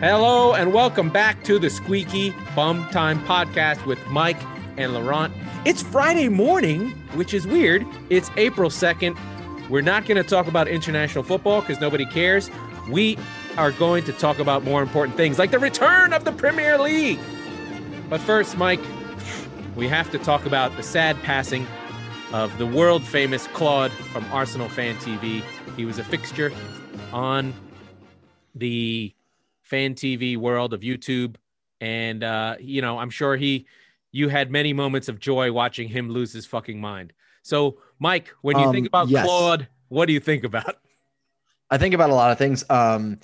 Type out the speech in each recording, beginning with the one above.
Hello and welcome back to the Squeaky Bum Time podcast with Mike and Laurent. It's Friday morning, which is weird. It's April 2nd. We're not going to talk about international football because nobody cares. We are going to talk about more important things like the return of the Premier League. But first, Mike, we have to talk about the sad passing of the world famous Claude from Arsenal Fan TV. He was a fixture on the fan TV world of YouTube. And, uh, you know, I'm sure he, you had many moments of joy watching him lose his fucking mind. So, Mike, when you Um, think about yes. Claude, what do you think about? I think about a lot of things. Um,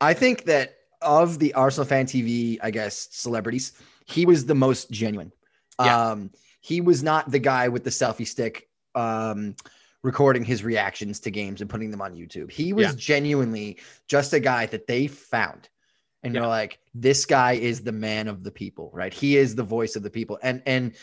I think that of the Arsenal fan TV, I guess celebrities, he was the most genuine. Yeah. Um, he was not the guy with the selfie stick, um, recording his reactions to games and putting them on YouTube. He was Yeah. genuinely just a guy that they found. And Yeah. you're like, this guy is the man of the people, right? He is the voice of the people. And and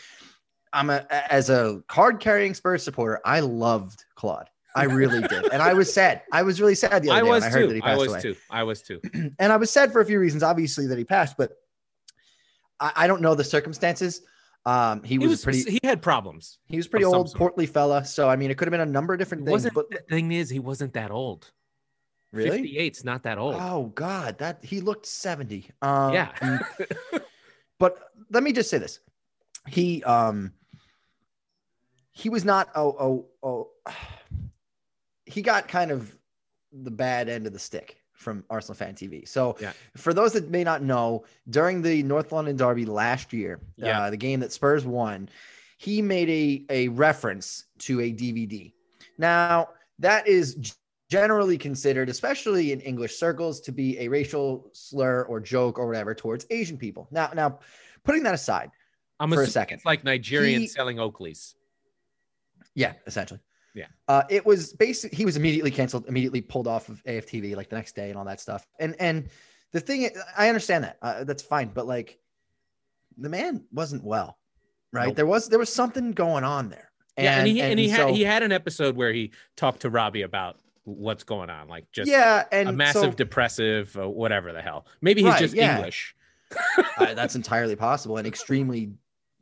I'm a as a card carrying Spurs supporter, I loved Claude. I really did. And I was sad. I was really sad the other I day was when I heard too. that he I was away. too. I was too. And I was sad for a few reasons, obviously, that he passed, but I, I don't know the circumstances. Um, he, He was, was pretty he had problems. he was pretty old, portly fella. So I mean it could have been a number of different things, Wasn't but the thing is he wasn't that old. Really? 58's not that old. Oh God, that he looked 70. Um, yeah. but let me just say this. He um he was not oh oh oh he got kind of the bad end of the stick from Arsenal fan TV. So Yeah. for those that may not know, during the North London Derby last year, Yeah. uh, the game that Spurs won, he made a a reference to a DVD. Now that is generally considered, especially in English circles, to be a racial slur or joke or whatever towards Asian people. Now, now, putting that aside, I'm for a second. It's like Nigerians He- selling Oakleys. yeah, essentially, Yeah. uh, it was basic. He was immediately canceled, immediately pulled off of AFTV like the next day and all that stuff. And and the thing, is- I understand that uh, that's fine, but like, the man wasn't well, right? Nope. There was there was something going on there. yeah, and he and, he so- had he had an episode where he talked to Robbie about what's going on, like just yeah, and a massive so- depressive, uh, whatever the hell. Maybe he's Right, just yeah. English. uh, that's entirely possible and extremely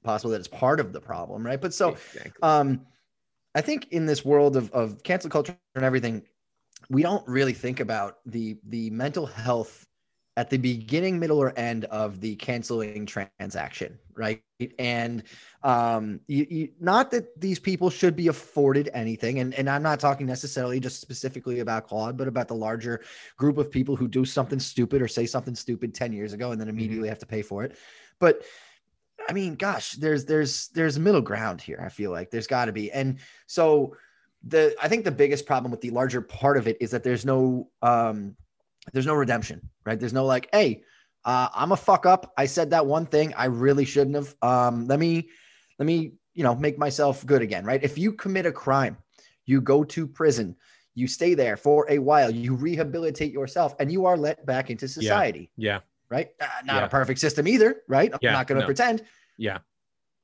possible that it's part of the problem, right? But so Exactly. um i think in this world of, of cancel culture and everything we don't really think about the the mental health at the beginning middle or end of the canceling transaction right? And um you, you, not that these people should be afforded anything and, and i'm not talking necessarily just specifically about claude but about the larger group of people who do something stupid or say something stupid 10 years ago and then immediately have to pay for it. But I mean, gosh, there's there's there's middle ground here. I feel like. There's got to be, and so the I think the biggest problem with the larger part of it is that there's no um there's no redemption, right? There's no like, hey, uh, I'm a fuck up. I said that one thing I really shouldn't have. Um, let me let me you know make myself good again, right? If you commit a crime, you go to prison, you stay there for a while, you rehabilitate yourself, and you are let back into society yeah, right? Uh, not Yeah. a perfect system either, right? I'm Yeah, not going to no. pretend. yeah.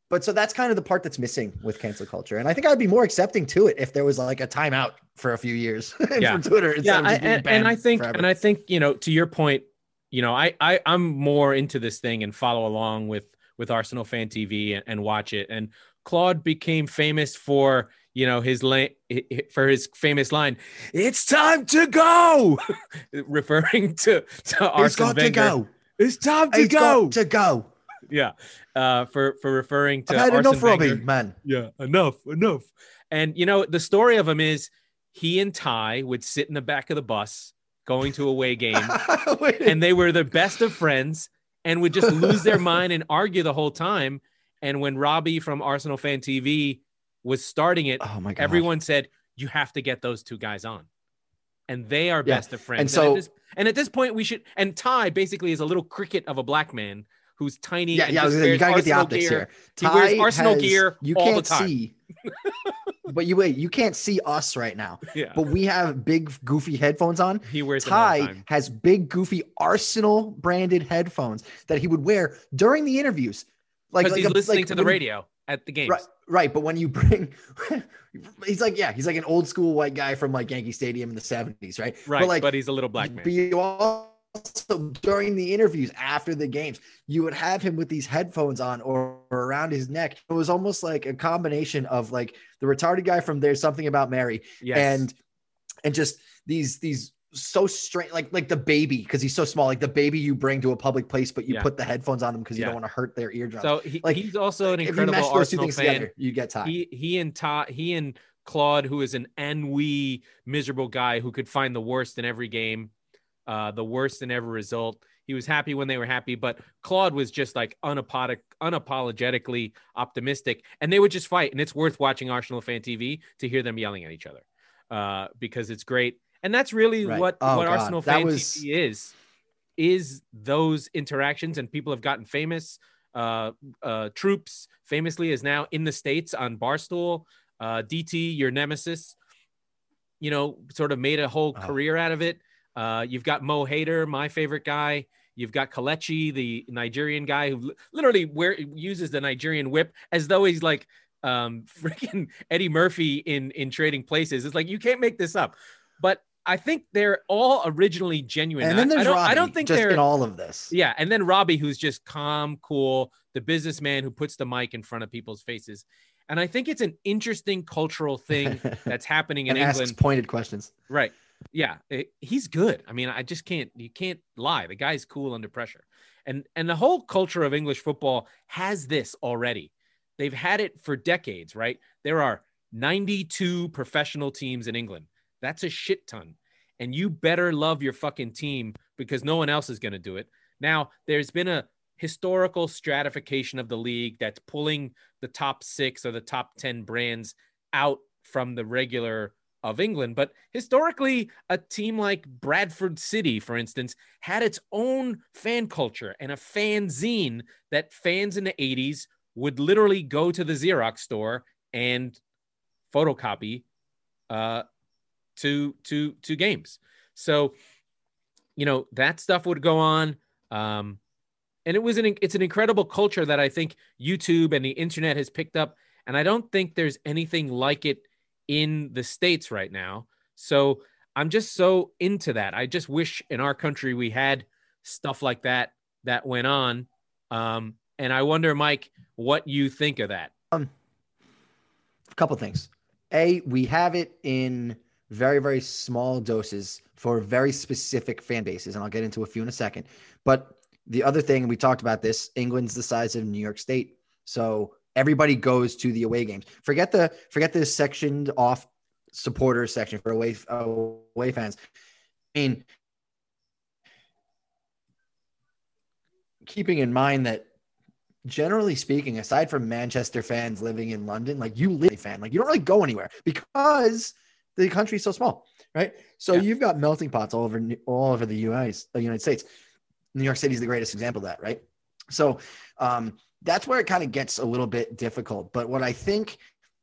But so that's kind of the part that's missing with cancel culture. And I think I'd be more accepting to it if there was like a timeout for a few years Yeah. from Twitter. Instead yeah of I, just being and, and i think forever. and i think you know to your point you know I, I i'm more into this thing and follow along with with arsenal fan tv and, and watch it and claude became famous for you know his lane for his famous line it's time to go referring to to Arsene got to go. it's time to He's go got to go. Yeah uh for for referring to I've had Arsene enough, Robbie, man. Yeah, enough, enough. And you know, the story of him is he and Ty would sit in the back of the bus going to a away game, and they were the best of friends and would just lose their mind and argue the whole time. And when Robbie from Arsenal Fan TV was starting it, oh my god! everyone said, You have to get those two guys on. And they are Yeah, best of friends. and at so- this, and at this point, we should. And Ty basically is a little cricket of a black man who's tiny. yeah, and yeah. You gotta get the optics gear. here. He wears Ty Arsenal has- gear You all can't the time. see. but you wait, you can't see us right now. Yeah, But we have big goofy headphones on. he wears all Ty has big, goofy Arsenal branded headphones that he would wear during the interviews. Like, like he's a- listening like to the when- radio at the games. Right, right. But when you bring, he's like, yeah, he's like an old school white guy from like Yankee Stadium in the 70s, right? Right, But like, but he's a little black man. But you also also during the interviews after the games, you would have him with these headphones on or, or around his neck. It was almost like a combination of like the retarded guy from There's Something About Mary Yes. and and just these these so strange like like the baby because he's so small like the baby you bring to a public place but you Yeah. put the headphones on him because you Yeah. don't want to hurt their eardrums so he, like, he's also an if you incredible mesh those two Arsenal things fan. together you get tied He he and Todd, he and Claude, who is an ennui miserable guy who could find the worst in every game, uh, the worst in every result. He was happy when they were happy, but Claude was just like unapologetic, unapologetically optimistic, and they would just fight. And it's worth watching Arsenal fan TV to hear them yelling at each other, uh, because it's great. And that's really Right. what Oh, what God. Arsenal fan was- TV is, is those interactions, and people have gotten famous. Uh, uh, Troopz famously is now in the states on Barstool. Uh, DT, your nemesis, you know, sort of made a whole Oh. career out of it. Uh, you've got Mo Hader, my favorite guy. You've got Kelechi, the Nigerian guy who literally wear, uses the Nigerian whip as though he's like um, freaking Eddie Murphy in in Trading Places. It's like you can't make this up. But I think they're all originally genuine. and then I- there's I don't, Robbie, I don't think just they're in all of this yeah, and then Robbie, who's just calm, cool, the businessman who puts the mic in front of people's faces. And I think it's an interesting cultural thing that's happening in and asks England. pointed questions Right. Yeah, it- he's good. I mean, I just can't you can't lie. The guy's cool under pressure. And and the whole culture of English football has this already. They've had it for decades, right? There are 92 professional teams in England. That's a shit ton. And you better love your fucking team because no one else is going to do it. Now, there's been a historical stratification of the league that's pulling the top 6 or the top 10 brands out from the regular of England. But historically, a team like Bradford City, for instance, had its own fan culture and a fanzine that fans in the 80s would literally go to the Xerox store and photocopy uh, to to to games. So, you know, that stuff would go on. Um, and it was an it's an incredible culture that I think YouTube and the internet has picked up. And I don't think there's anything like it in the states right now. So I'm just so into that. I just wish in our country we had stuff like that that went on. Um, and I wonder, Mike, what you think of that. Um, a couple things. A, we have it in very, very small doses for very specific fan bases, and I'll get into a few in a second. But the other thing, we talked about this, England's the size of New York State. So everybody goes to the away games. Forget the forget the sectioned off supporters section for away away fans. I mean, keeping in mind that generally speaking, aside from Manchester fans living in London, like you live a fan, like you don't really go anywhere because the country's so small, right? So Yeah. you've got melting pots all over all over the US, the United States. New York City is the greatest example of that, right? So um, that's where it kind of gets a little bit difficult. But what I think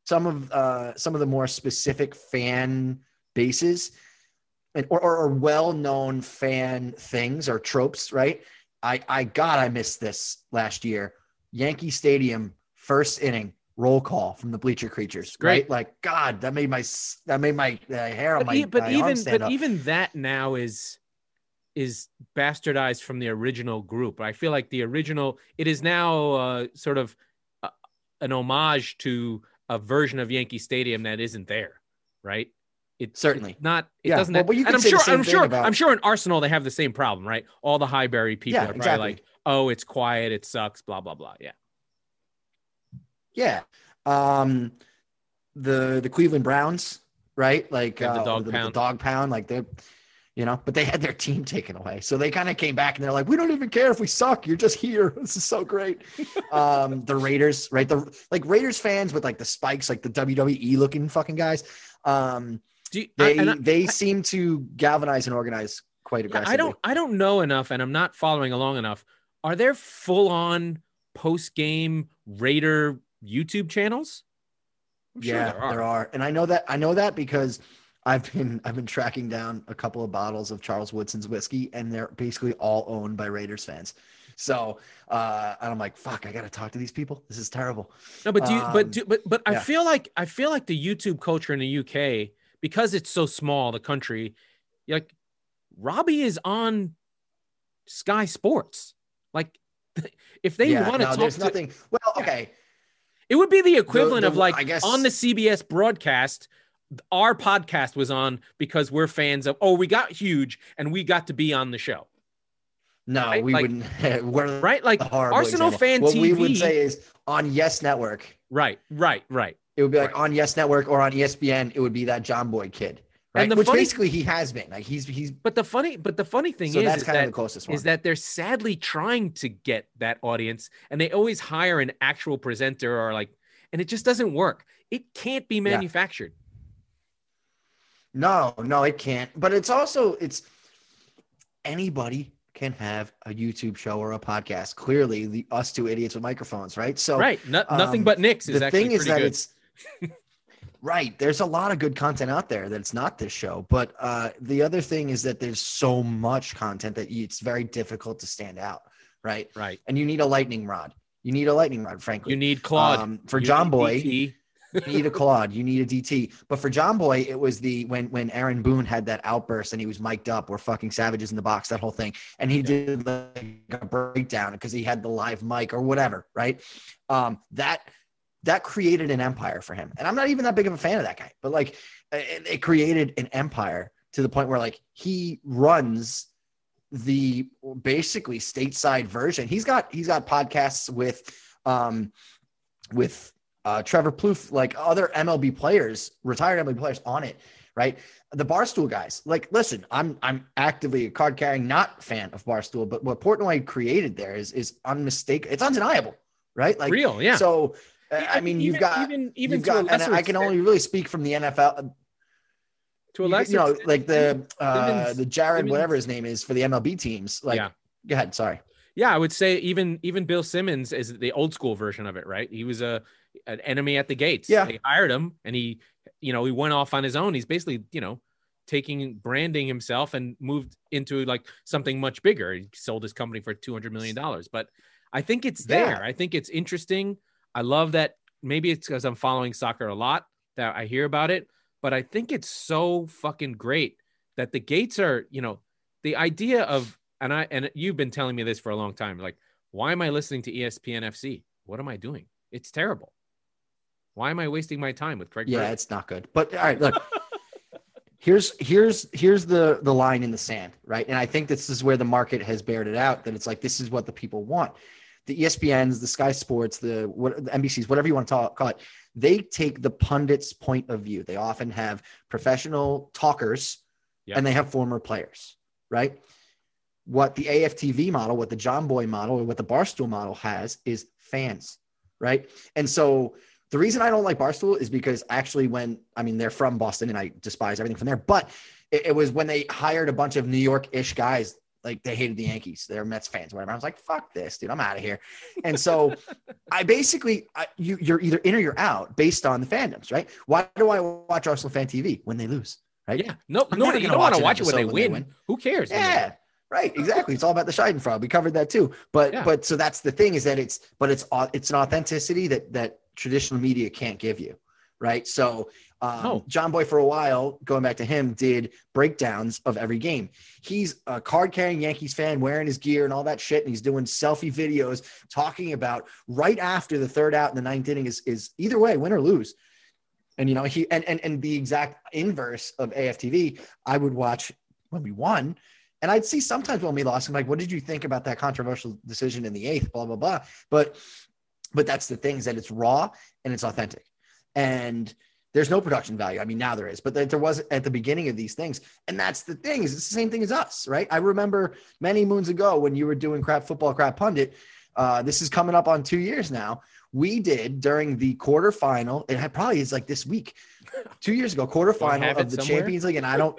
some of uh, some of the more specific fan bases and or, or, or well-known fan things or tropes, right? I I God, I missed this last year. Yankee Stadium, first inning, roll call from the bleacher creatures. Great. Right? Like God, that made my that made my uh, hair on But, my, e- but my even but up. even that now is is bastardized from the original group. I feel like the original it is now uh, sort of uh, an homage to a version of Yankee Stadium that isn't there, right? It Certainly. it's not. It Yeah, doesn't. well, have- but you and I'm sure. I'm sure. about- I'm sure in Arsenal they have the same problem, right? All the Highbury people Yeah, are probably exactly. like, "Oh, it's quiet. It sucks." Blah blah blah. Yeah. Yeah. Um, the the Cleveland Browns, right? Like They have the uh, dog the, pound. dog pound, like they're, you know, but they had their team taken away, so they kind of came back and they're like, we don't even care if we suck. You're just here. This is so great. um, the Raiders, right? The like Raiders fans with like the spikes, like the WWE looking fucking guys. Um, Do you, they and I- they seem to galvanize and organize quite Yeah, aggressively. I don't I don't know enough and I'm not following along enough. Are there full on post game Raider YouTube channels? I'm sure yeah, there are. and I know that I know that because I've been I've been tracking down a couple of bottles of Charles Woodson's whiskey, and they're basically all owned by Raiders fans. So, uh, and I'm like, fuck, I got to talk to these people. This is terrible. No, but do you, but Um, do, but but I yeah. feel like I feel like the YouTube culture in the UK because it's so small, the country, like Robbie is on Sky Sports. Like, if they Yeah, want to talk nothing. Well, okay. it would be the equivalent the- of like I guess- on the CBS broadcast, our podcast was on because we're fans of. Oh, we got huge and we got to be on the show, No, Right? we Like- wouldn't. We're right? Like Arsenal example. fan What TV. we would say is on Yes Network. right, right, right. It would be like on Yes Network or on ESPN. It would be that Jomboy kid, right? And the Which funny- basically he has been. Like he's he's. But the funny, but the funny thing So is, that's is kind that of the closest one. is that they're sadly trying to get that audience and they always hire an actual presenter or like and it just doesn't work it can't be manufactured No, no, it can't. But it's also it's anybody can have a YouTube show or a podcast. Clearly, the us two idiots with microphones, right? So right no, nothing um, but Knicks is the thing is that good. it's right. There's a lot of good content out there that's not this show. But uh, the other thing is that there's so much content that it's very difficult to stand out, right? right And you need a lightning rod. You need a lightning rod, frankly. you need Claude Um, for You Jomboy, DT. You need a Claude, you need a DT. But for Jomboy, it was the when when Aaron Boone had that outburst and he was mic'd up, we're fucking savages in the box, that whole thing. And he did like a breakdown because he had the live mic or whatever, right? Um, that that created an empire for him. And I'm not even that big of a fan of that guy, but like it, it created an empire to the point where like he runs the basically stateside version. He's got he's got podcasts with um with uh, Trevor Plouffe, like other MLB players, retired MLB players on it, right? The Barstool guys, like, listen, I'm I'm actively a card carrying not fan of Barstool, but what Portnoy created there is is unmistakable. It's undeniable, right? Like, real yeah so uh, Yeah, I mean, you've even- got even even you've to a got, and lesser I can only really speak from the NFL. to a lesser you know, extent, like the uh, the Jared, whatever his name is for the MLB teams. Like, Yeah. go ahead. Sorry. Yeah, I would say even even Bill Simmons is the old school version of it, right? He was a an enemy at the gates. Yeah. they hired him, and he, you know, he went off on his own. He's basically, you know, taking branding himself and moved into like something much bigger. He sold his company for two hundred million dollars. But I think it's Yeah. there. I think it's interesting. I love that. Maybe it's because I'm following soccer a lot that I hear about it. But I think it's so fucking great that the gates are, you know, the idea of and I and you've been telling me this for a long time. Like, why am I listening to ESPN FC? What am I doing? It's terrible. Why am I wasting my time with Craig? Yeah, it's not good. But all right, look. here's here's here's the the line in the sand, right? And I think this is where the market has bared it out that it's like this is what the people want. The ESPNs, the Sky Sports, the what the NBCs, whatever you want to talk, call it, they take the pundit's point of view. They often have professional talkers Yeah. and they have former players, right? What the AFTV model, what the Jomboy model, or what the Barstool model has is fans, right? And so the reason I don't like Barstool is because actually, when I mean, they're from Boston and I despise everything from there, but it, it was when they hired a bunch of New York ish guys, like they hated the Yankees, they're Mets fans, whatever. I was like, fuck this, dude, I'm out of here. And so I basically, I, you, you're either in or you're out based on the fandoms, right? Why do I watch Arsenal fan TV when they lose? Right. yeah. No, I'm no, you gonna don't want to watch it when they, when they win. win. Who cares? win? Yeah, right. Exactly. It's all about the Schadenfreude. We covered that too. But Yeah. but so that's the thing is that it's but it's it's an authenticity that that traditional media can't give you, right? So um, No. Jomboy for a while, going back to him, did breakdowns of every game. He's a card carrying Yankees fan, wearing his gear and all that shit, and he's doing selfie videos talking about right after the third out in the ninth inning is is either way, win or lose. And you know he and and and the exact inverse of AFTV, I would watch when we won. And I'd see sometimes when we lost, I'm like, what did you think about that controversial decision in the eighth? Blah, blah, blah. But but that's the thing is that it's raw and it's authentic. And there's no production value. I mean, now there is, but there was at the beginning of these things. And that's the thing is it's the same thing as us, right? I remember many moons ago when you were doing crap football, crap pundit. Uh, this is coming up on two years now. We did during the quarterfinal. It had probably is like this week, two years ago, quarterfinal of the somewhere? Champions League. And I don't,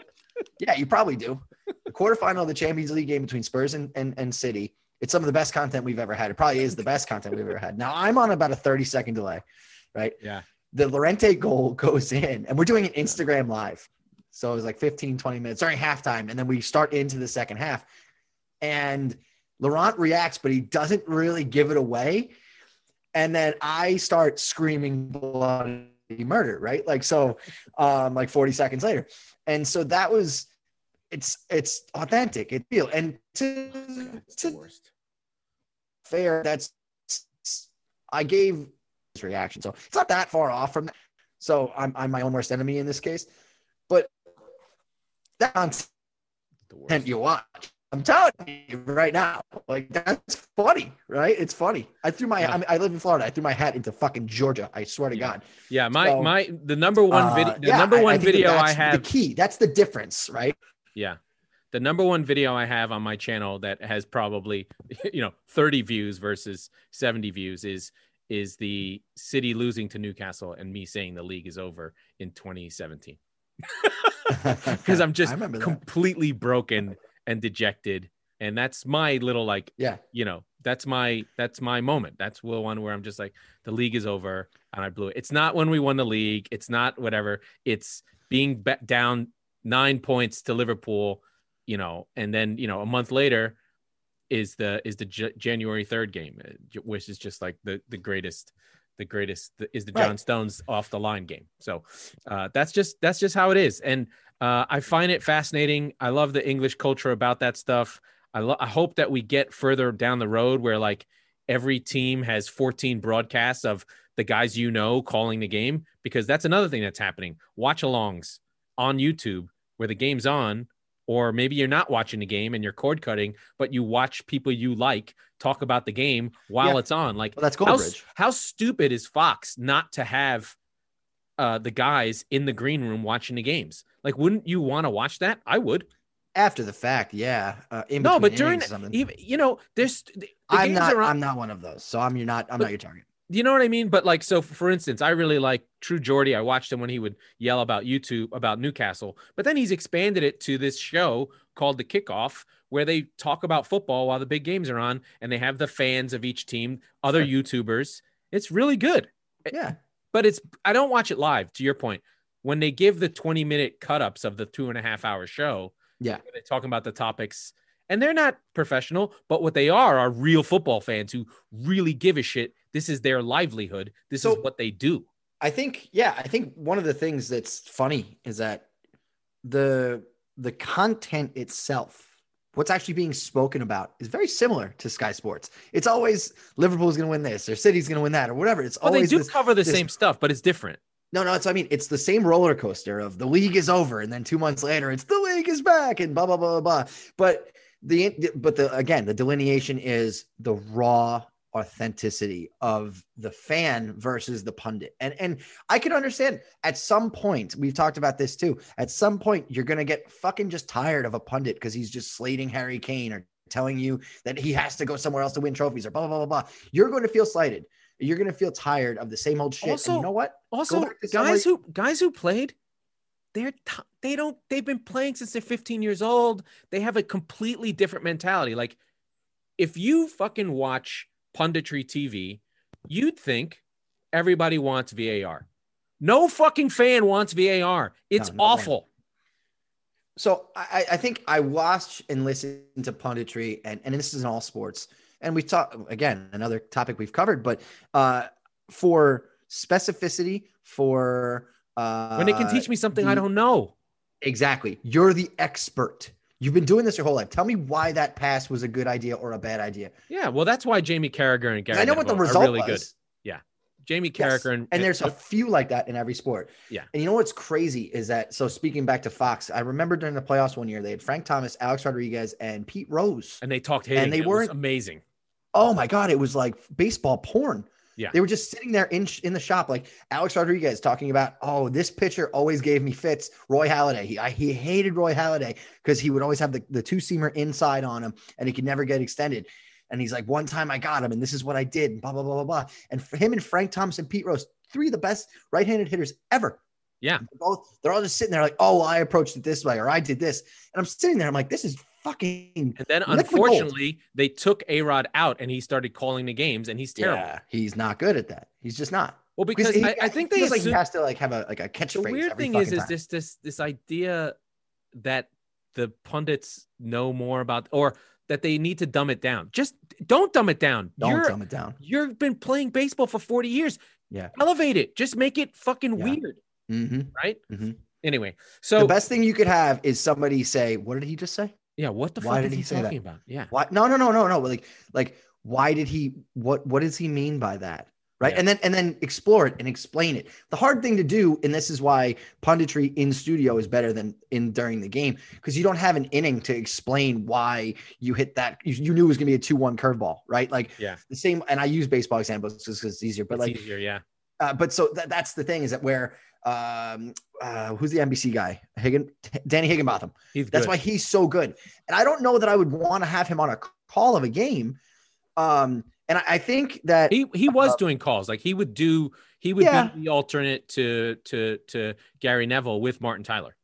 yeah, you probably do. The quarterfinal of the Champions League game between Spurs and, and, and City. It's some of the best content we've ever had. It probably is the best content we've ever had. Now I'm on about a 30 second delay, right? Yeah. The Lorente goal goes in, and we're doing an Instagram live. So it was like 15, 20 minutes during halftime. And then we start into the second half. And Laurent reacts, but he doesn't really give it away. And then I start screaming bloody murder, right? Like so, um, like 40 seconds later. And so that was it's it's authentic. It feel and to, It's to worst. fair, that's I gave this reaction, so it's not that far off from that. So I'm I'm my own worst enemy in this case, but that content The worst. you watch, I'm telling you right now, like that's funny, right? It's funny. I threw my Yeah. I, mean, I live in Florida. I threw my hat into fucking Georgia. I swear to Yeah. God. Yeah, my So, my the number one Uh, video the yeah, number I- I one think video I that's have the key. That's the difference, right? Yeah. The number one video I have on my channel that has probably, you know, 30 views versus 70 views is is the city losing to Newcastle and me saying the league is over in 2017. Because I'm just I remember that. completely broken and dejected. And that's my little like, Yeah. you know, that's my that's my moment. That's the one where I'm just like, the league is over and I blew it. It's not when we won the league. It's not whatever. It's being be- down nine points to Liverpool, you know, and then you know a month later is the is the J- January third game, uh, which is just like the the greatest. The greatest is the Right. John Stones off the line game. So uh, that's just that's just how it is, and uh, I find it fascinating. I love the English culture about that stuff. I, lo- I hope that we get further down the road where like every team has 14 broadcasts of the guys you know calling the game because that's another thing that's happening. Watch alongs on YouTube where the game's on, or maybe you're not watching the game and you're cord cutting, but you watch people you like talk about the game while Yeah. it's on. Like Well, that's how, Goldbridge. how stupid is Fox not to have uh, the guys in the green room watching the games? Like, wouldn't you want to watch that? I would. After the fact, yeah. Uh, No, but during something. even you know, there's the, I'm not. are I'm not one of those. So I'm. You're not. I'm But- not your target. You know what I mean? But like, so for instance, I really like True Geordie. I watched him when he would yell about YouTube about Newcastle, but then he's expanded it to this show called The Kickoff, where they talk about football while the big games are on, and they have the fans of each team, other YouTubers. It's really good, eh, Yeah. but it's I don't watch it live. To your point, when they give the twenty minute cut ups of the two and a half hour show, Yeah. they're talking about the topics. And they're not professional, but what they are are real football fans who really give a shit. This is their livelihood. This So- is what they do. I think. Yeah. I think one of the things that's funny is that the the content itself. What's actually being spoken about is very similar to Sky Sports. It's always Liverpool's going to win this, or City's going to win that, or whatever. It's Well, they do this, cover the this- same stuff, but it's different. No, no, it's I mean, it's the same roller coaster of the league is over, and then two months later, it's the league is back, and blah blah blah blah. blah. But the but the again, the delineation is the raw authenticity of the fan versus the pundit, and and I can understand at some point we've talked about this too. At some point, you're gonna get fucking just tired of a pundit because he's just slating Harry Kane or telling you that he has to go somewhere else to win trophies or blah blah blah blah. blah. You're going to feel slighted. You're going to feel tired of the same old shit. Also- and you know what? Also, guys who guys who played, they're t- they don't they've been playing since they're 15 years old. They have a completely different mentality. Like if you fucking watch punditry TV, you'd think everybody wants VAR. No fucking fan wants VAR. It's No, awful. So I, I think I watch and listen to punditry, and, and this is in all sports. And we talk again, another topic we've covered, but uh, for specificity, for uh, When they can teach me something I don't know. exactly, you're the expert. You've been doing this your whole life. Tell me why that pass was a good idea or a bad idea. Yeah, well, that's why Jamie Carragher and Gary I know what the result really was. good. Yeah, Jamie Yes. Carragher and, and there's a few like that in every sport. Yeah. And you know what's crazy is that so speaking back to Fox, I remember during the playoffs one year they had Frank Thomas, Alex Rodriguez, and Pete Rose. and they talked hitting. and they weren't- amazing. Oh my god, it was like baseball porn. Yeah. They were just sitting there in in the shop, like Alex Rodriguez talking about, oh, this pitcher always gave me fits. Roy Halladay. He I, he hated Roy Halladay because he would always have the, the two seamer inside on him and he could never get extended. And he's like, one time I got him, and this is what I did, and blah, blah, blah, blah, blah. And for him and Frank Thompson, Pete Rose, three of the best right-handed hitters ever. Yeah. They're both they're all just sitting there like, oh, well, I approached it this way, or I did this. And I'm sitting there, I'm like, this is fucking And then unfortunately, they took A Rod out and he started calling the games and he's terrible. Yeah, he's not good at that. He's just not. Well, because he- I, I think he they feels like he has to like have a like a catchphrase. the weird thing is fucking is this this this idea that the pundits know more about or that they need to dumb it down. Just don't dumb it down. Don't You're dumb it down. you've been playing baseball for 40 years. Yeah. Elevate it. Just make it fucking Yeah. weird, hmm right? Mhm. Anyway, so the best thing you could have is somebody say, "What did he just say?" Yeah, what the Why fuck did is he he, say that? talking about? Yeah. Why? No, no, no, no, no. Like, like, why did he? What? What does he mean by that? Right? Yeah. And then, and then explore it and explain it. The hard thing to do, and this is why punditry in studio is better than in during the game, because you don't have an inning to explain why you hit that. You, you knew it was going to be a two-one curveball, right? Like, Yeah. the same. And I use baseball examples just because it's easier. But It's like, easier, yeah. uh, but so that, that's the thing is that where um uh who's the NBC guy Higgin Danny Higginbotham He's that's good. why he's so good. And I don't know that I would want to have him on a call of a game. Um, and I, I think that he he was Uh, doing calls. Like he would do he would Yeah. be the alternate to to to Gary Neville with Martin Tyler.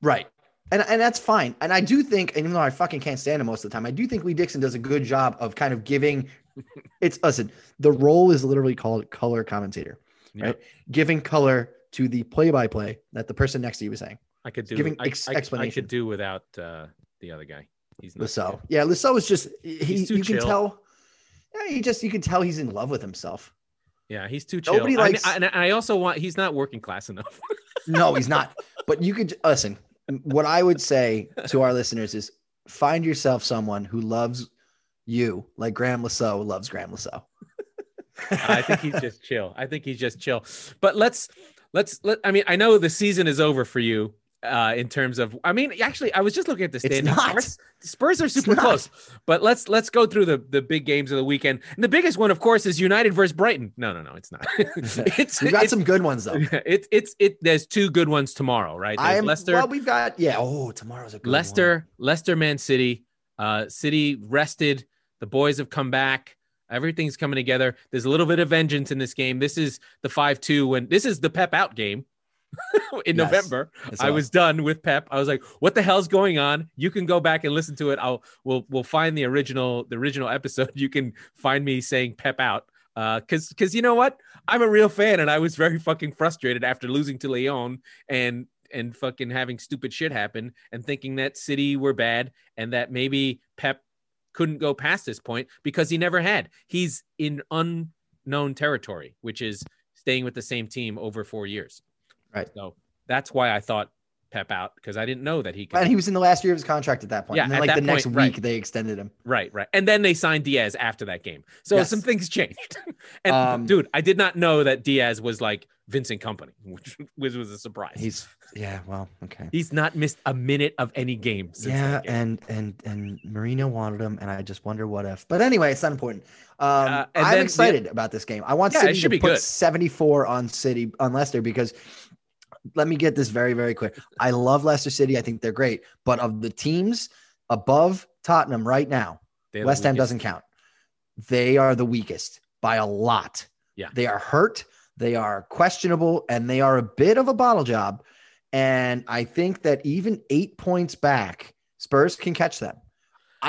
right. And, and that's fine. And I do think, and even though I fucking can't stand him most of the time, I do think Lee Dixon does a good job of kind of giving it's listen, the role is literally called color commentator, right? Giving color to the play by play that the person next to you was saying. I could do giving I, ex- I- I explanation. could do without uh, the other guy. He's not Le Saux. Yeah, Le Saux is just he He's too you can chill. tell. Yeah, he just you can tell he's in love with himself. Yeah, he's too chill. Nobody I- likes- I, and I also want he's not working class enough. No, he's not. But you could listen. What I would say to our listeners is find yourself someone who loves you like Graeme Le Saux loves Graeme Le Saux. I think he's just chill. I think he's just chill. But let's let's let. I mean, I know the season is over for you. Uh, in terms of, I mean, actually, I was just looking at the It's standings. not. Spurs- Spurs are super close, but let's let's go through the the big games of the weekend. And the biggest one, of course, is United versus Brighton. No, no, no, it's not. it's We've got it's, some good ones though. it's it's it. There's two good ones tomorrow, right? There's I'm Leicester, well, we've got yeah. Oh, tomorrow's a good Leicester, Leicester, Man City. Uh, City rested. The boys have come back. Everything's coming together. There's a little bit of vengeance in this game. This is the five-two. When this is the Pep out game in Yes. November. I was done with Pep. I was like, "What the hell's going on?" You can go back and listen to it. I'll we'll we'll find the original the original episode. You can find me saying Pep out. Uh, cause cause you know what? I'm a real fan, and I was very fucking frustrated after losing to Lyon and and fucking having stupid shit happen and thinking that City were bad and that maybe Pep couldn't go past this point because he never had. He's in unknown territory, which is staying with the same team over four years. Right. So that's why I thought Pep out because I didn't know that he could. and he was in the last year of his contract at that point. Yeah, and then at like that the next point, week right. they extended him. Right, right. And then they signed Dias after that game. So Yes. some things changed. and Um, dude, I did not know that Dias was like Vincent Kompany, which was, was a surprise. He's yeah. Well, okay. He's not missed a minute of any game since yeah, game. and and and Marino wanted him, and I just wonder what if. But anyway, it's not important. Um, Uh, I'm the- excited about this game. I want Yeah, City to put good. 74 on City on Leicester because let me get this very very clear. I love Leicester City. I think they're great, but of the teams above Tottenham right now, West Ham doesn't count. They are the weakest by a lot. Yeah. They are hurt, they are questionable, and they are a bit of a bottle job. And I think that even eight points back, Spurs can catch them.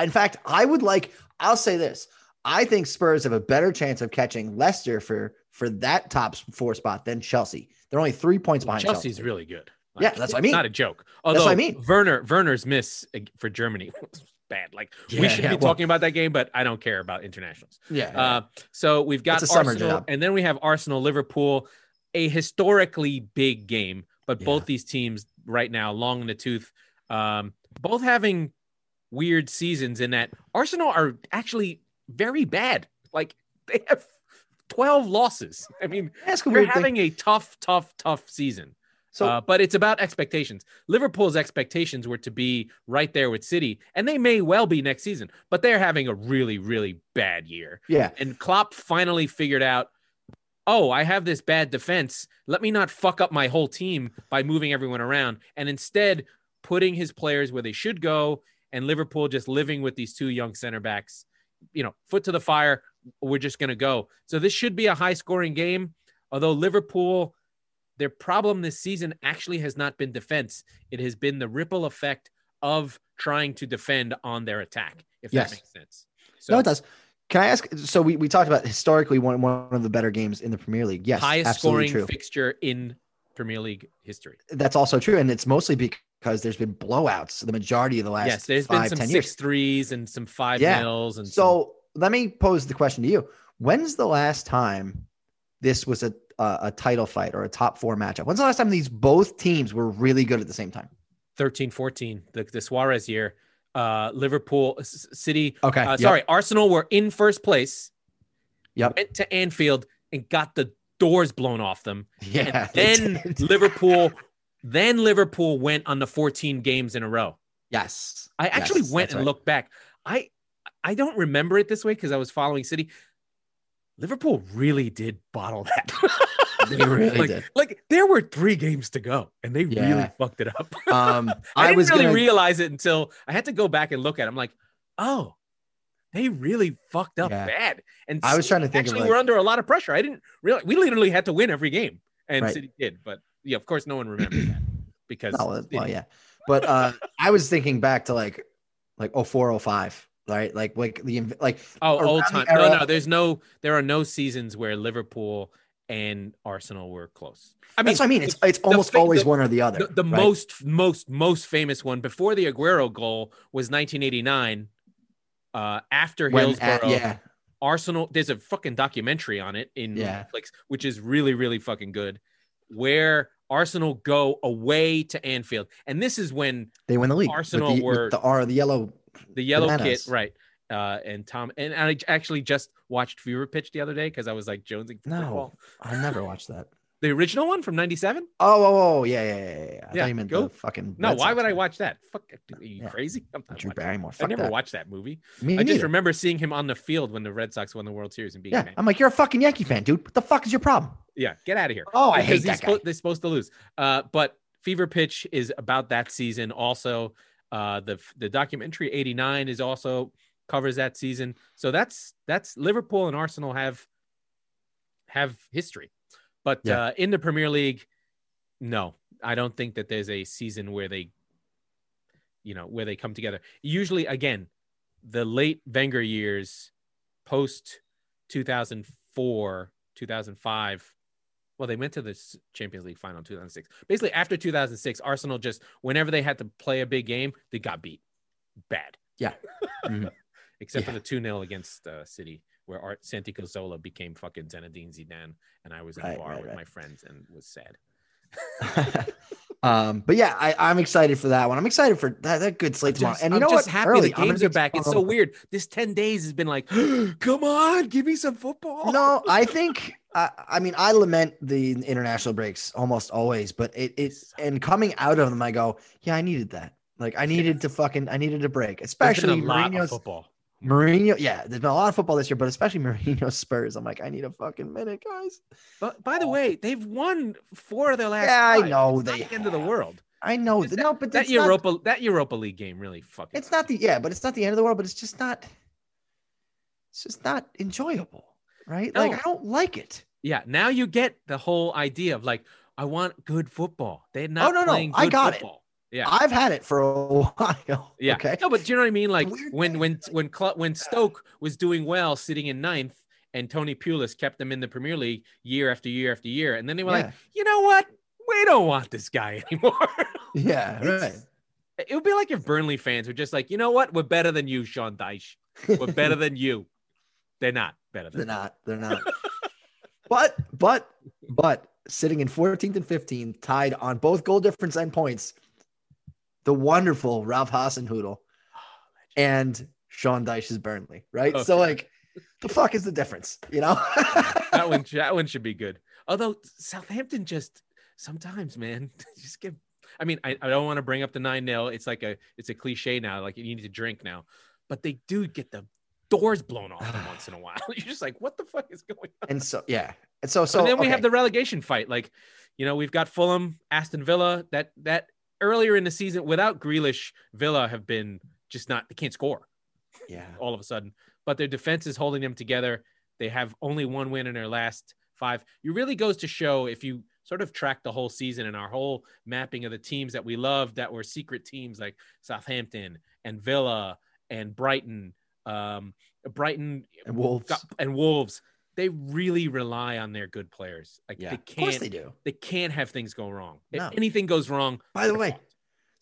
In fact, I would like, I'll say this. I think Spurs have a better chance of catching Leicester for for that top four spot than Chelsea. They're only three points behind Chelsea. Chelsea's really good. Yeah, that's what I mean. Not a joke. That's what I mean. Werner Werner's miss for Germany was bad. Like we should yeah, be well- talking about that game, but I don't care about internationals. Yeah. Uh, so we've got It's a summer Arsenal, and then we have Arsenal Liverpool, a historically big game, but Yeah. both these teams right now long in the tooth, um, both having weird seasons in that Arsenal are actually very bad. Like they have twelve losses. I mean, a they're weird thing. having a tough, tough, tough season. So uh, but it's about expectations. Liverpool's expectations were to be right there with City, and they may well be next season, but they're having a really, really bad year. yeah, And Klopp finally figured out, oh, I have this bad defense. Let me not fuck up my whole team by moving everyone around, and instead putting his players where they should go. And Liverpool just living with these two young center backs, you know, foot to the fire. We're just going to go. So this should be a high scoring game. Although Liverpool, their problem this season actually has not been defense, it has been the ripple effect of trying to defend on their attack, if Yes. that makes sense. So no, it does. Can I ask? So we, we talked about historically one one of the better games in the Premier League. Yes, highest scoring true. fixture in Premier League history. That's also true, and it's mostly because there's been blowouts the majority of the last yes, there's five been some six years. threes and some five Yeah. nils and some- So let me pose the question to you: When's the last time this was a a, a title fight or a top four matchup? When's the last time these both teams were really good at the same time? 13 14 the, the Suarez year Uh, Liverpool, City. Okay. Uh, yep. Sorry, Arsenal were in first place. Yep. Went to Anfield and got the doors blown off them. Yeah. And then did. Liverpool, then Liverpool went on the 14 games in a row. Yes. I actually Yes, went and right. looked back. I I don't remember it this way because I was following City. Liverpool really did bottle that. They really like, did. Like there were three games to go, and they really fucked it up. Um, I, I, didn't was really gonna, realize it until I had to go back and look at. it. I'm like, oh, they really fucked up Yeah. bad. And I was City trying to think actually like- we're under a lot of pressure. I didn't realize we literally had to win every game, and Right. City did. But yeah, of course, no one remembers that because No, well, yeah, but uh, I was thinking back to like like 04, 05, right? Like like the like Oh, old time. era- No, no. There's no. There are no seasons where Liverpool and Arsenal were close. I mean, that's what I mean. It's it's almost fa- always the- one or the other. the, the right? most most most famous one before the Aguero goal was 1989. Uh, after when Hillsborough, at, yeah Arsenal. There's a fucking documentary on it in Yeah. Netflix, which is really really fucking good. Where Arsenal go away to Anfield, and this is when they win the league. Arsenal with the, were- with the R the yellow. The yellow Bananas. kit, right? Uh, and Tom and I actually just watched Fever Pitch the other day because I was like jonesing for No. football. I never watched that. The original one from '97. Oh, oh, oh, yeah, yeah, yeah, yeah. I Yeah, you meant go- the fucking. No, Red why Sox would I watch that? Fuck, are you Yeah. crazy? I'm not Drew Barrymore? I never that. watched that movie. Me I just remember seeing him on the field when the Red Sox won the World Series and being Yeah. I'm like, you're a fucking Yankee fan, dude. What the fuck is your problem? Yeah, get out of here. Oh, I Because hate that guy. supposed- they're supposed to lose. Uh, but Fever Pitch is about that season. Also, uh, the the documentary '89 is also covers that season. So that's that's Liverpool and Arsenal have have history, but Yeah. uh, in the Premier League, no, I don't think that there's a season where they, you know, where they come together. Usually, again, the late Wenger years, post 2004, 2005. Well, they went to the Champions League final in 2006. Basically, after 2006, Arsenal just, whenever they had to play a big game, they got beat bad. Yeah. Mhm. Except for the 2 0 against uh, City, where Art Santi Cazorla became fucking Zinedine Zidane. And I was in a Right, bar right, with right. my friends and was sad. um, but yeah, I, I'm excited for that one. I'm excited for that, that good slate tomorrow. Just- and you I'm know just what? happy Early, the games are back. It's so weird. This 10 days has been like, come on, give me some football. No, I think I, I mean I lament the international breaks almost always, but it it and coming out of them, I go, yeah, I needed that. Like I needed to fucking I needed a break, especially a lot of football. Mourinho. Yeah, there's been a lot of football this year, but especially Mourinho's Spurs. I'm like, I need a fucking minute, guys. But by the oh. way, they've won four of their last. Yeah, I know It's they the end of the world. I know that, no, but That it's not- Europa, that Europa League game really fucking. it's not the yeah, but it's not the end of the world. But it's just not. It's just not enjoyable, right? Like I don't like it. Yeah, now you get the whole idea of like, I want good football. They're not Oh, no, no, I got it. football. Yeah. I've had it for a while. Yeah. Okay. No, but do you know what I mean? Like Weird when when when Cl- when Stoke was doing well, sitting in ninth, and Tony Pulis kept them in the Premier League year after year after year, and then they were like, you know what? We don't want this guy anymore. Yeah. Right. it would be like if Burnley fans were just like, you know what? We're better than you, Sean Dyche. We're better than you. They're not better They're than. not. They're not. but but but sitting in 14th and 15th, tied on both goal difference and points, the wonderful Ralph Hasenhüttl oh, and Sean Dyche's Burnley, right? So like, the fuck is the difference? You know? that one. That one should be good. Although Southampton just sometimes, man, just give. I mean, I, I don't want to bring up the nine 0 It's like a it's a cliche now. Like you need to drink now, but they do get the doors blown off them once in a while. You're just like, what the fuck is going on? and so yeah, and so so and then we have the relegation fight. Like, you know, we've got Fulham, Aston Villa. That that earlier in the season, without Grealish, Villa have been just not. They can't score yeah. all of a sudden. But their defense is holding them together. They have only one win in their last five. It really goes to show if you sort of track the whole season and our whole mapping of the teams that we love that were secret teams like Southampton and Villa and Brighton, um, Brighton And Wolves. got- and Wolves. They really rely on their good players. Like Yeah. they Of course can't, they do. they can't have things go wrong. No. If anything goes wrong, By the way,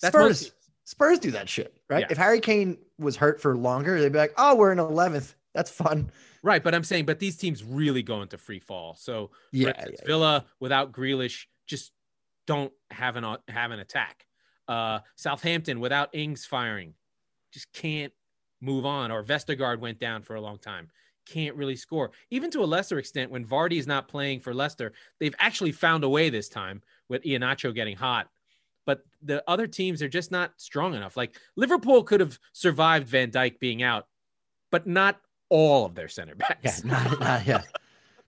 that's Spurs. Spurs do that shit, right? Yeah. If Harry Kane was hurt for longer, they'd be like, "Oh, we're in 11th. That's fun." Right, but I'm saying, but these teams really go into free fall. So, Yeah, instance, yeah, Villa without Grealish just don't have an have an attack. Uh, Southampton without Ings firing, just can't move on. Or Vestergaard went down for a long time, can't really score. Even to a lesser extent, when Vardy is not playing for Leicester, they've actually found a way this time with Iheanacho getting hot. But the other teams are just not strong enough. Like Liverpool could have survived Van Dijk being out, but not all of their center backs. Yeah, not, not yeah.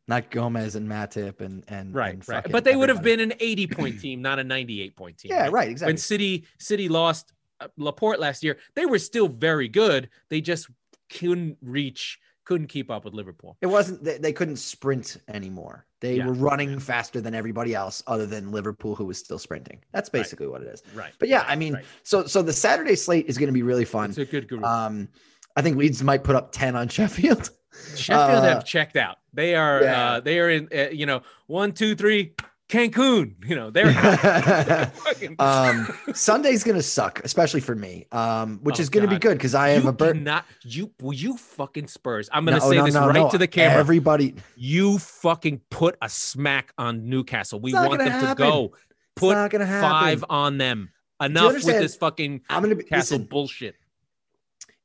Not Gomez and Matip and and right, and right. But they would have been an 80 point team, not a 98 point team. Yeah, right, exactly. When City City lost Laporte last year, they were still very good. They just couldn't reach, couldn't keep up with Liverpool. It wasn't they, they couldn't sprint anymore. They Yeah. were running faster than everybody else other than Liverpool who was still sprinting. That's basically what it is. Right. But yeah, right, I mean, right. so so the Saturday slate is going to be really fun. it's a good group. Um I think Leeds might put up 10 on Sheffield. Sheffield uh, have checked out. They are yeah. uh, they are in uh, you know one two three Cancun. You know they're. Fucking- um Sunday's to suck, especially for me. Um which Oh, is going to be good cuz I have you a bird cannot you will you fucking Spurs. I'm gonna No, say no, this no, right to the camera. Everybody you fucking put a smack on Newcastle. We want gonna them to go. Put not gonna five on them. Enough with this fucking I'm to be Newcastle listen, bullshit.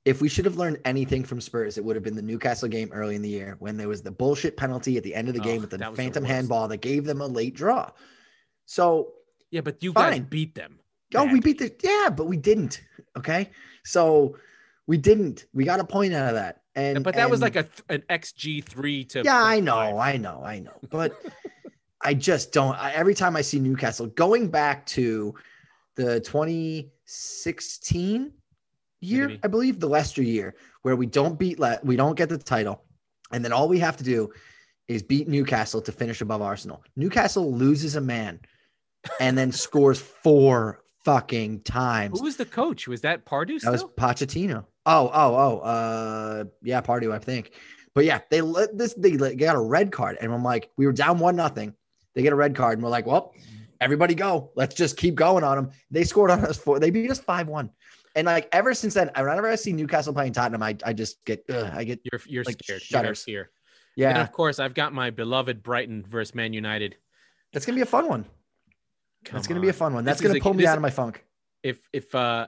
If we should have learned anything from Spurs, it would have been the Newcastle game early in the year when there was the bullshit penalty at the end of the Oh, game with the was the phantom handball that gave them a late draw. So, Yeah, but you guys Fine. beat them. oh, we beat the yeah, but we didn't. Okay, so we didn't. We got a point out of that, and but that was like a an XG three to yeah, I 0.5. know, I know, I know, but I just don't. I, every time I see Newcastle going back to the 2016 year, Maybe. I believe the Leicester year, where we don't beat, Le- we don't get the title, and then all we have to do is beat Newcastle to finish above Arsenal. Newcastle loses a man, and then scores four fucking times. Who was the coach? Was that Pardew That was? Pochettino. Oh, oh, oh, uh, yeah, Pardew, I think. But yeah, they let this. They got a red card, and I'm like, we were down one nothing. They get a red card, and we're like, well, everybody go. Let's just keep going on them. They scored on us four. They beat us five one, and like ever since then, whenever I see Newcastle playing Tottenham, I, I just get, ugh, I get, You're you're like, scared. Shudders. And yeah, of course, I've got my beloved Brighton versus Man United. that's gonna be a fun one. Come That's gonna be a fun one. That's is gonna a- pull me this- out of my funk. If if uh,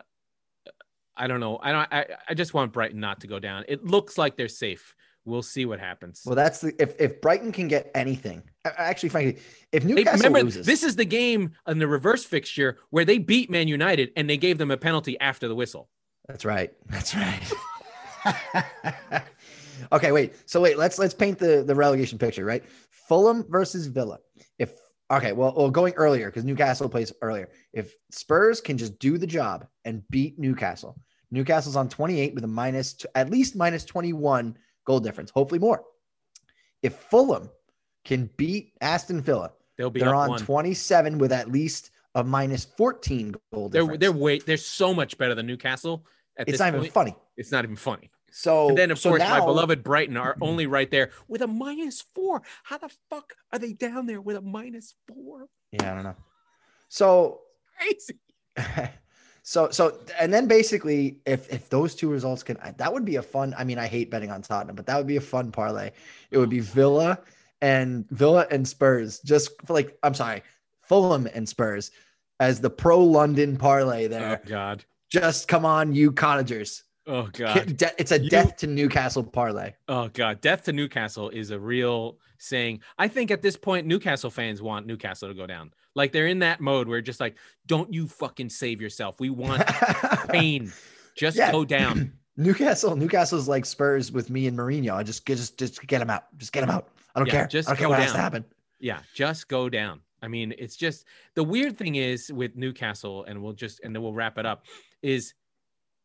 I don't know. I don't. I I just want Brighton not to go down. It looks like they're safe. We'll see what happens. Well, that's the if if Brighton can get anything. Actually, frankly, if Hey, Newcastle remember, loses, this is the game in the reverse fixture where they beat Man United and they gave them a penalty after the whistle. That's right. That's right. okay, wait. So wait, let's let's paint the the relegation picture, right? Fulham versus Villa. If okay, well, well going earlier because Newcastle plays earlier. If Spurs can just do the job and beat Newcastle, Newcastle's on 28 with a minus at least minus 21 goal difference, hopefully more. If Fulham can beat Aston Villa, They'll be they're on one. 27 with at least a minus 14 goal They're they're way they're so much better than Newcastle. At it's not even funny. It's not even funny. So And then of so course my beloved Brighton are only right there with a minus four. How the fuck are they down there with a minus four? Yeah, I don't know. So Crazy. so so and then basically if if those two results can that would be a fun I mean I hate betting on Tottenham but that would be a fun parlay. It would be Villa and Villa and Spurs just for like I'm sorry, Fulham and Spurs as the pro London parlay Oh there. God. Just come on you cottagers. Oh God. De- It's a You- death to Newcastle parlay. Oh God. Death to Newcastle is a real saying. I think at this point Newcastle fans want Newcastle to go down. Like they're in that mode where just like, don't you fucking save yourself. We want pain. Just Yeah. go down. Newcastle, Newcastle's like Spurs with me and Mourinho. I just just just get him out. Just get him out. I don't Yeah, care. just I don't care what has to happen. Yeah, just go down. I mean, it's just the weird thing is with Newcastle, and we'll just and then we'll wrap it up. Is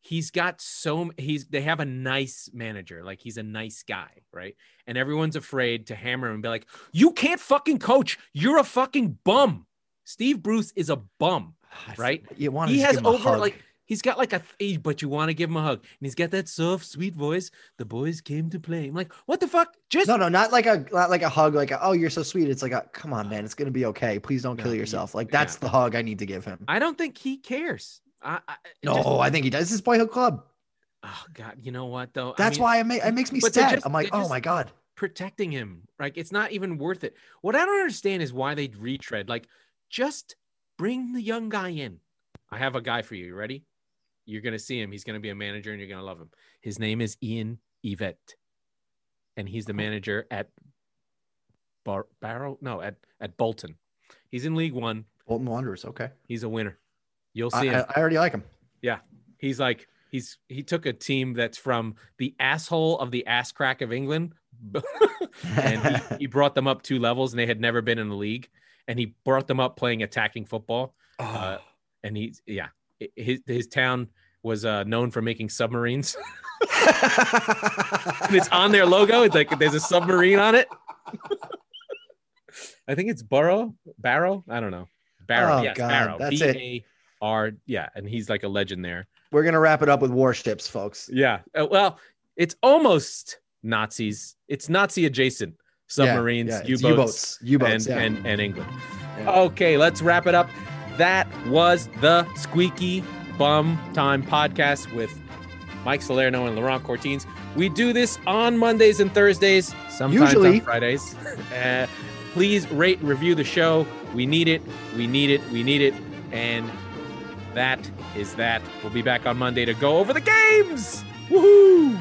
he's got so he's they have a nice manager, like he's a nice guy, right? And everyone's afraid to hammer him and be like, "You can't fucking coach. You're a fucking bum." Steve Bruce is a bum. Right? You want He has give him a over like he's got like a th- but you want to give him a hug, and he's got that soft, sweet voice. The boys came to play. I'm like, what the fuck? Just no, no, not like a not like a hug. Like a, oh, you're so sweet. It's like a come on, man. It's gonna be okay. Please don't kill you- yourself. Like yeah. that's the hug I need to give him. I don't think he cares. I, I No, just- I think he does. This is Boyhood Club. Oh God, you know what though? I That's mean, why it, ma- it makes me sad. just- I'm like, oh my god. protecting him. Like it's not even worth it. What I don't understand is why they retread. Like, just bring the young guy in. I have a guy for you. You ready? you're gonna see him. He's gonna be a manager, and you're gonna love him. His name is Ian Evatt, and he's the manager at Bar- Barrow. No, at at Bolton. He's in League One. Bolton Wanderers. Okay. He's a winner. You'll I, see him. I, I already like him. Yeah, he's like he's he took a team that's from the asshole of the ass crack of England, and he, he brought them up two levels, and they had never been in the league, and he brought them up playing attacking football. Uh, and he's yeah, his his town was uh, known for making submarines. and it's on their logo. It's like there's a submarine on it. I think it's Burrow, Barrow. I don't know. Barrow. Oh, yes, God, Barrow. that's it. B-A-R- Yeah, and he's like a legend there. We're gonna wrap it up with warships, folks. Yeah. Uh, well, it's almost Nazis. It's Nazi adjacent submarines, Yeah, it's U-boats, U-boats, U-boats, and, yeah. and and England. Yeah. Okay, let's wrap it up. That was the Squeaky Bum Time podcast with Mike Salerno and Laurent Cortines. We do this on Mondays and Thursdays, sometimes Usually. on Fridays. Uh, please rate and review the show. We need it. We need it. We need it. And that is that. We'll be back on Monday to go over the games. Woohoo!